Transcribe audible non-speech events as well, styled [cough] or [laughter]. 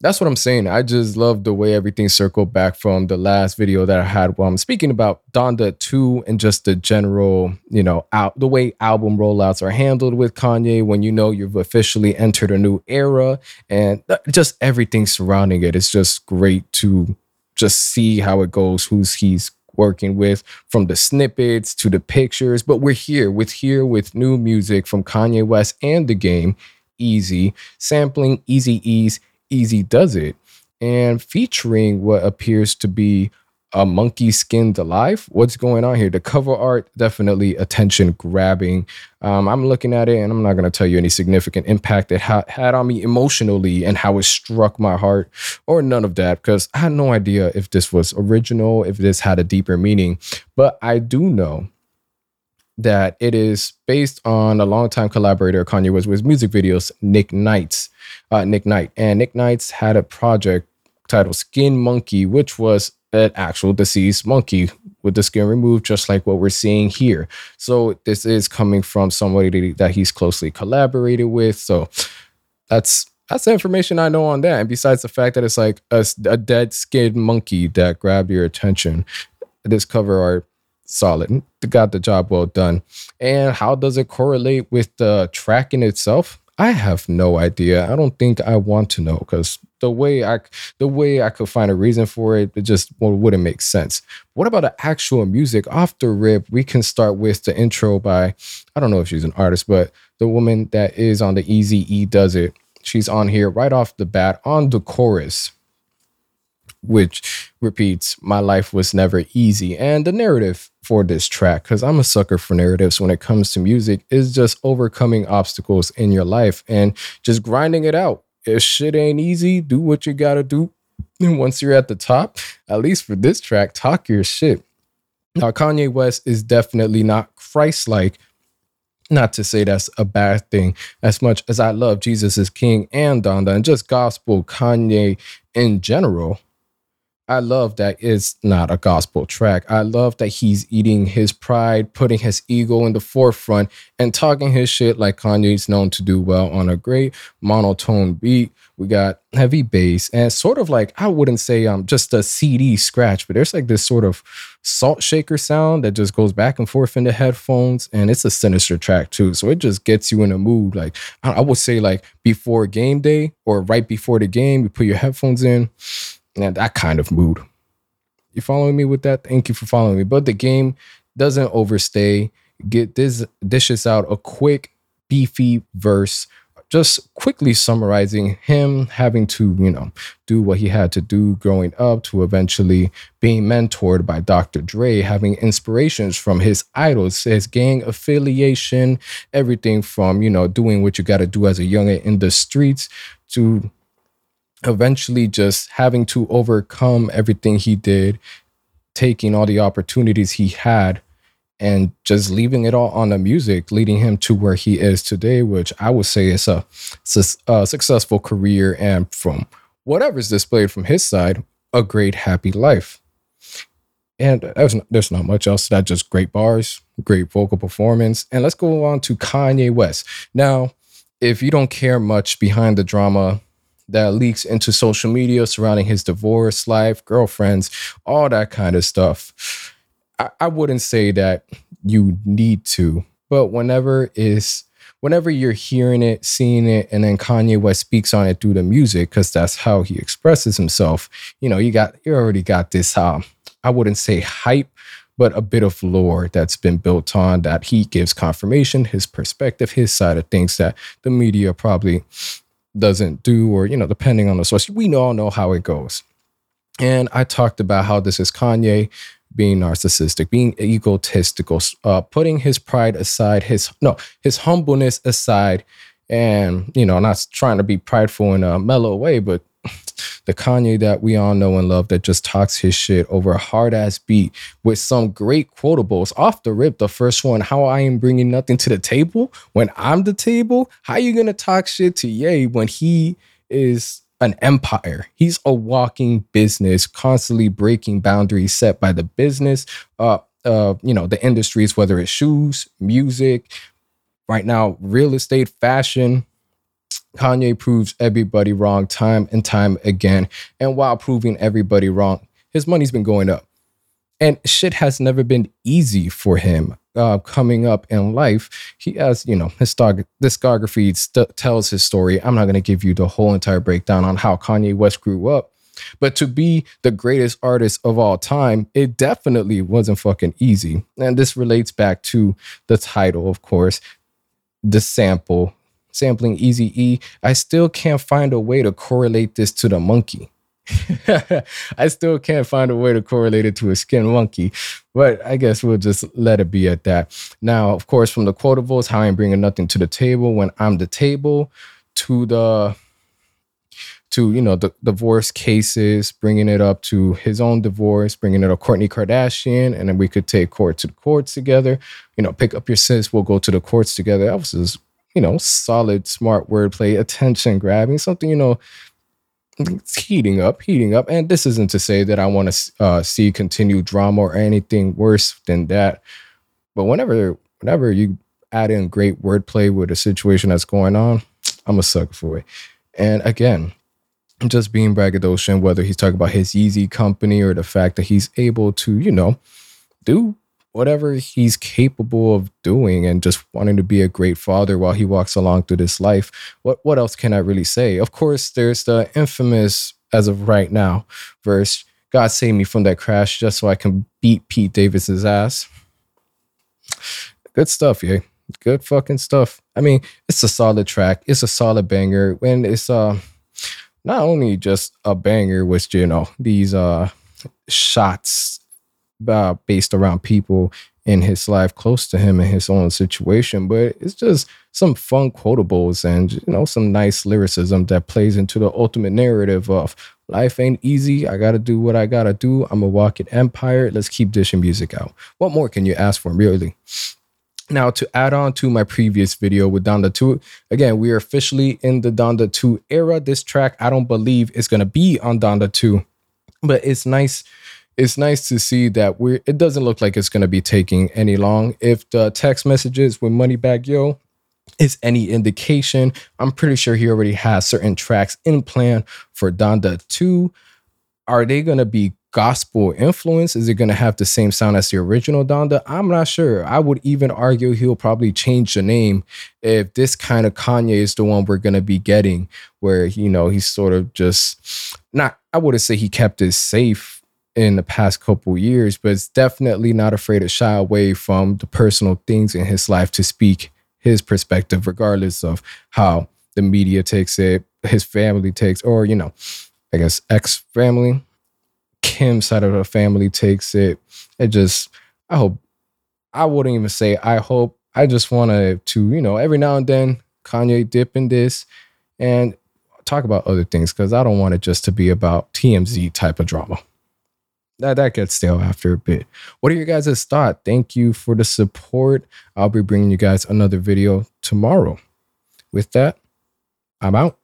that's what I'm saying. I just love the way everything circled back from the last video that I had while I'm speaking about Donda 2 and just the general, you know, out the way album rollouts are handled with Kanye when you know you've officially entered a new era and just everything surrounding it. It's just great to just see how it goes, who's he's working with from the snippets to the pictures. But we're here with here with new music from Kanye West and the game. Eazy sampling, Eazy-E's Eazy-Duz-It, and featuring what appears to be a monkey skinned alive. What's going on here? The cover art definitely attention grabbing. Um, I'm looking at it and I'm not going to tell you any significant impact it ha- had on me emotionally and how it struck my heart or none of that because I had no idea if this was original, if this had a deeper meaning. But I do know that it is based on a longtime collaborator Kanye was with music videos, Nick Knights, uh, Nick Knight, and Nick Knights had a project titled Skin Monkey, which was an actual deceased monkey with the skin removed, just like what we're seeing here. So this is coming from somebody that he's closely collaborated with. So that's that's the information I know on that. And besides the fact that it's like a, a dead skin monkey that grabbed your attention, this cover art solid. Got the job well done. And how does it correlate with the tracking itself? I have no idea. I don't think I want to know because the way I the way I could find a reason for it, it just wouldn't make sense. What about the actual music off the rip? We can start with the intro by I don't know if she's an artist, but the woman that is on the Easy E does it. She's on here right off the bat on the chorus which repeats, My life was never easy. And the narrative for this track, because I'm a sucker for narratives when it comes to music, is just overcoming obstacles in your life and just grinding it out. If shit ain't easy, do what you gotta do. And once you're at the top, at least for this track, talk your shit. Now, Kanye West is definitely not Christ like. Not to say that's a bad thing, as much as I love Jesus is King and Donda and just gospel Kanye in general. I love that it's not a gospel track. I love that he's eating his pride, putting his ego in the forefront, and talking his shit like Kanye's known to do well on a great monotone beat. We got heavy bass and sort of like I wouldn't say um just a CD scratch, but there's like this sort of salt shaker sound that just goes back and forth in the headphones, and it's a sinister track too. So it just gets you in a mood. Like I would say, like before game day or right before the game, you put your headphones in and that kind of mood. You following me with that? Thank you for following me. But the game doesn't overstay. Get this dishes out a quick, beefy verse, just quickly summarizing him having to, you know, do what he had to do growing up to eventually being mentored by Dr. Dre, having inspirations from his idols, his gang affiliation, everything from, you know, doing what you got to do as a youngin in the streets to eventually just having to overcome everything he did, taking all the opportunities he had, and just leaving it all on the music, leading him to where he is today, which I would say is a, a successful career and from whatever's displayed from his side, a great happy life. And there's not, there's not much else that, just great bars, great vocal performance. And let's go on to Kanye West. Now, if you don't care much behind the drama that leaks into social media surrounding his divorce, life, girlfriends, all that kind of stuff. I, I wouldn't say that you need to, but whenever is whenever you're hearing it, seeing it, and then Kanye West speaks on it through the music, because that's how he expresses himself, you know, you got you already got this um, I wouldn't say hype, but a bit of lore that's been built on that he gives confirmation, his perspective, his side of things that the media probably doesn't do, or, you know, depending on the source, we all know how it goes. And I talked about how this is Kanye being narcissistic, being egotistical, uh, putting his pride aside, his no, his humbleness aside, and you know, not trying to be prideful in a mellow way, but [laughs] the Kanye that we all know and love that just talks his shit over a hard ass beat with some great quotables off the rip. The first one, how I am bringing nothing to the table when I'm the table. How you gonna talk shit to Ye when he is an empire? He's a walking business, constantly breaking boundaries set by the business, uh, uh, you know, the industries, whether it's shoes, music, right now, real estate, fashion Kanye proves everybody wrong time and time again. And while proving everybody wrong, his money's been going up. And shit has never been easy for him uh, coming up in life. He has, you know, his discography st- tells his story. I'm not going to give you the whole entire breakdown on how Kanye West grew up. But to be the greatest artist of all time, it definitely wasn't fucking easy. And this relates back to the title, of course, the sample, sampling Easy E. I still can't find a way to correlate this to the monkey. [laughs] I still can't find a way to correlate it to a skin monkey, but I guess we'll just let it be at that. Now, of course, from the quotables, how I'm bringing nothing to the table when I'm the table, to the to you know the divorce cases, bringing it up to his own divorce, bringing it up Kourtney Kardashian, and then we could take court to the courts together. You know, pick up your sis, we'll go to the courts together. That was just, you know solid, smart wordplay, attention grabbing, something you know it's heating up, heating up. And this isn't to say that I want to uh, see continued drama or anything worse than that. But whenever, whenever you add in great wordplay with a situation that's going on, I'm a sucker for it. And again, I'm just being braggadocious, whether he's talking about his Yeezy company or the fact that he's able to, you know, do whatever he's capable of doing and just wanting to be a great father while he walks along through this life. What what else can I really say? Of course, there's the infamous as of right now verse God save me from that crash just so I can beat Pete Davidson's ass. Good stuff, yeah. Good fucking stuff. I mean, it's a solid track. It's a solid banger. When it's uh not only just a banger with you know these uh shots uh, based around people in his life close to him and his own situation, but it's just some fun quotables and you know some nice lyricism that plays into the ultimate narrative of life ain't easy. I gotta do what I gotta do. I'm a walking empire. Let's keep dishing music out. What more can you ask for, really? Now, to add on to my previous video with Donda 2, again, we are officially in the Donda 2 era. This track, I don't believe, is going to be on Donda 2, but it's nice it's nice to see that we're it doesn't look like it's going to be taking any long. If the text messages with money back Yo is any indication i'm pretty sure he already has certain tracks in plan for donda 2 are they going to be gospel influence is it going to have the same sound as the original donda? I'm not sure. I would even argue he'll probably change the name if this kind of kanye is the one we're going to be getting where you know he's sort of just not i wouldn't say he kept it safe in the past couple years, but it's definitely not afraid to shy away from the personal things in his life to speak his perspective, regardless of how the media takes it, his family takes, or you know, I guess ex family, Kim's side of the family takes it. It just, I hope, I wouldn't even say I hope. I just want to, you know, every now and then Kanye dip in this and talk about other things because I don't want it just to be about TMZ type of drama that, that gets stale after a bit. What are your guys' thought? Thank you for the support. I'll be bringing you guys another video tomorrow. With that, I'm out.